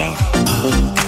out.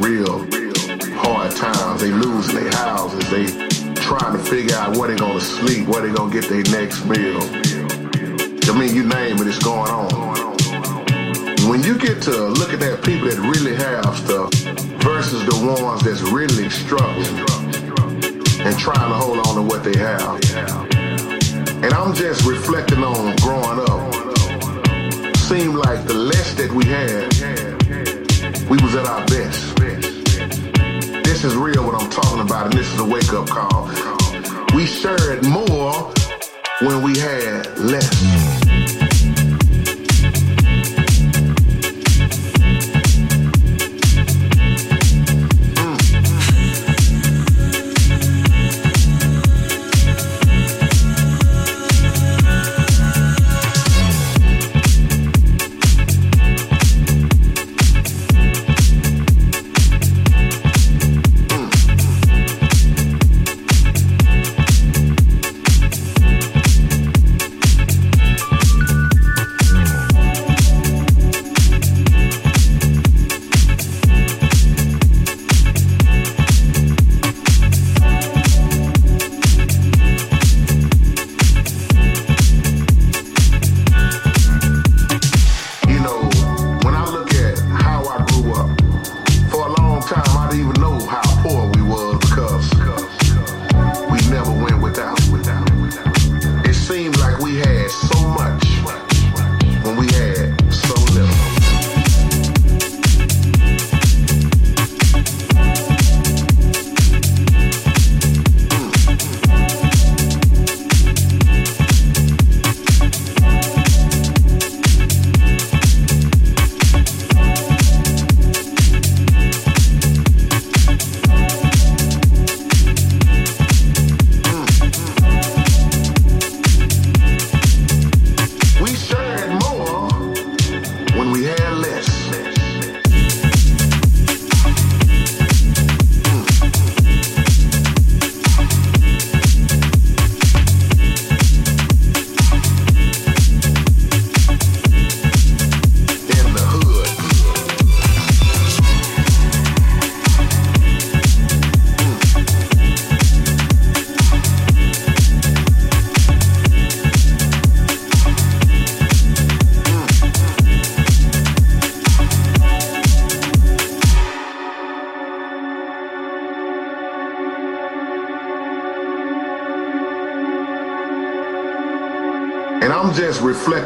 Real hard times. They losing their houses. They trying to figure out where they gonna sleep, where they gonna get their next meal. I mean, you name it, it's going on. When you get to looking at people that really have stuff versus the ones that's really struggling and trying to hold on to what they have. And I'm just reflecting on growing up. Seemed like the less that we had, we was at our best. This is real what I'm talking about, and this is a wake up call. We shared more when we had less.